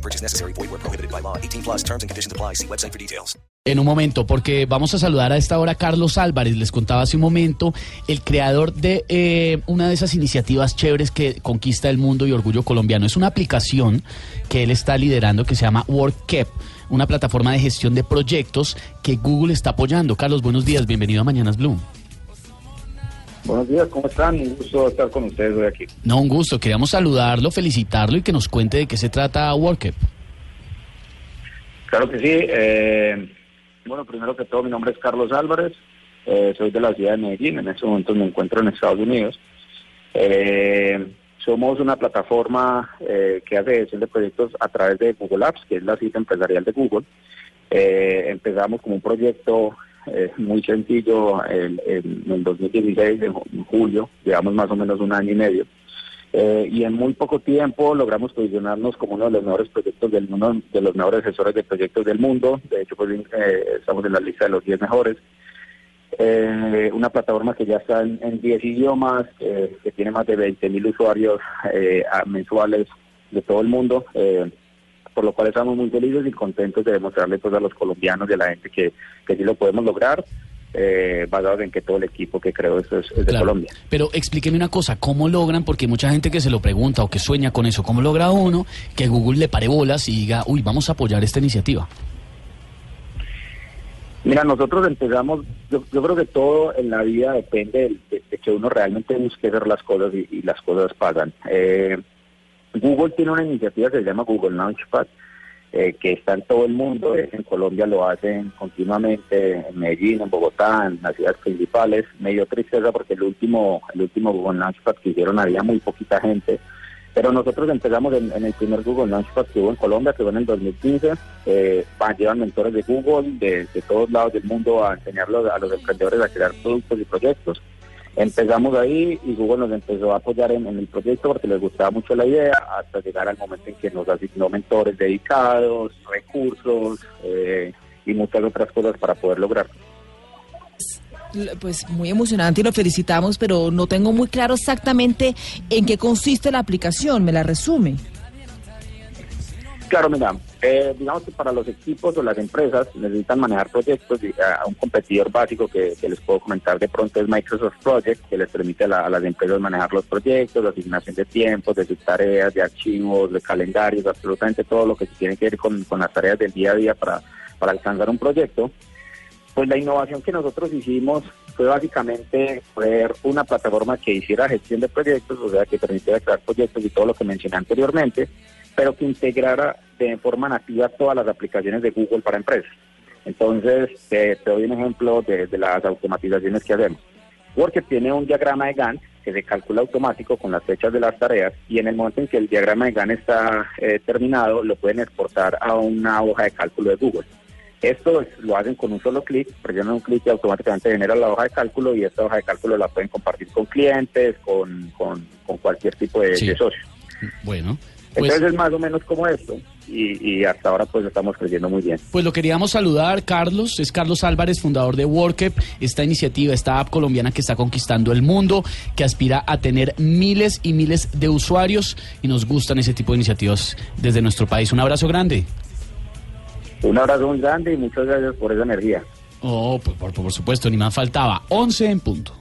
No purchase necessary. Void where prohibited by law. 18 plus terms and conditions apply. See website for details. En un momento, porque vamos a saludar a esta hora a Carlos Álvarez, les contaba hace un momento, el creador de eh, una de esas iniciativas chéveres que conquista el mundo y orgullo colombiano. Es una aplicación que él está liderando que se llama WorkKep, una plataforma de gestión de proyectos que Google está apoyando. Carlos, buenos días, bienvenido a Mañanas Blue. Buenos días, ¿cómo están? Un gusto estar con ustedes hoy aquí. No, un gusto, queríamos saludarlo, felicitarlo y que nos cuente de qué se trata WorkKep. Claro que sí. eh, bueno, primero que todo, mi nombre es Carlos Álvarez. eh, soy de la ciudad de Medellín. En este momento me encuentro en Estados Unidos. Eh, somos una plataforma eh, que hace gestión de proyectos a través de Google Apps, que es la cita empresarial de Google. Eh, empezamos como un proyecto eh, muy sencillo en, en, en 2016, en, ju- en julio, llevamos más o menos un año y medio. Eh, y en muy poco tiempo logramos posicionarnos como uno de los mejores proyectos del mundo, de los mejores asesores de proyectos del mundo. De hecho, pues, eh, estamos en la lista de los 10 mejores. Eh, una plataforma que ya está en, en 10 idiomas, que tiene más de 20 mil usuarios a- mensuales de todo el mundo, eh, por lo cual estamos muy felices y contentos de demostrarle pues, a los colombianos y a la gente que, que sí lo podemos lograr, eh, basado en que todo el equipo que creo esto es, es de Claro. Colombia. Pero explíqueme una cosa, ¿cómo logran? Porque hay mucha gente que se lo pregunta o que sueña con eso. ¿Cómo logra uno que Google le pare bolas y diga, uy, vamos a apoyar esta iniciativa? Mira, nosotros empezamos, yo, yo creo que todo en la vida depende de, de- de que uno realmente busque hacer las cosas y, y las cosas pasan. Eh, Google tiene una iniciativa que se llama Google Launchpad, eh, que está en todo el mundo, eh, en Colombia lo hacen continuamente, en Medellín, en Bogotá, en las ciudades principales. Me dio tristeza porque el último, el último Google Launchpad que hicieron había muy poquita gente. Pero nosotros empezamos en, el primer Google Launchpad que hubo en Colombia, que fue en el 2015. Eh, van, llevan mentores de Google, de, de todos lados del mundo, a enseñarlos a los emprendedores a crear productos y proyectos. Empezamos ahí y Google nos empezó a apoyar en, en el proyecto porque les gustaba mucho la idea, hasta llegar al momento en que nos asignó mentores dedicados, recursos eh, y muchas otras cosas para poder lograrlo. Pues muy emocionante y lo felicitamos, pero no tengo muy claro exactamente en qué consiste la aplicación. ¿Me la resume? Claro, mira, eh, digamos que para los equipos o las empresas necesitan manejar proyectos y a, a un competidor básico que, les puedo comentar de pronto es Microsoft Project, que les permite a, la- a las empresas manejar los proyectos, la asignación de tiempos, de sus tareas, de archivos, de calendarios, absolutamente todo lo que tiene que ver con, las tareas del día a día para, para alcanzar un proyecto. Pues la innovación que nosotros hicimos fue básicamente poner una plataforma que hiciera gestión de proyectos, o sea, que permitiera crear proyectos y todo lo que mencioné anteriormente, pero que integrara de forma nativa todas las aplicaciones de Google para empresas. Entonces, te, te doy un ejemplo de, de las automatizaciones que hacemos. Porque tiene un diagrama de Gantt que se calcula automático con las fechas de las tareas y en el momento en que el diagrama de Gantt está eh, terminado, lo pueden exportar a una hoja de cálculo de Google. Esto es- lo hacen con un solo clic, presionan un clic y automáticamente genera la hoja de cálculo y esta hoja de cálculo la pueden compartir con clientes, con, con, con cualquier tipo de, Sí. de socio. Bueno, pues, Entonces es más o menos como esto y, y hasta ahora pues estamos creciendo muy bien. pues lo queríamos saludar, Carlos. Es Carlos Álvarez, fundador de WorkUp, esta iniciativa, esta app colombiana que está conquistando el mundo, que aspira a tener miles y miles de usuarios y nos gustan ese tipo de iniciativas desde nuestro país. Un abrazo grande. Un abrazo muy grande y muchas gracias por esa energía. Oh, por, por supuesto, ni más faltaba. 11 en punto.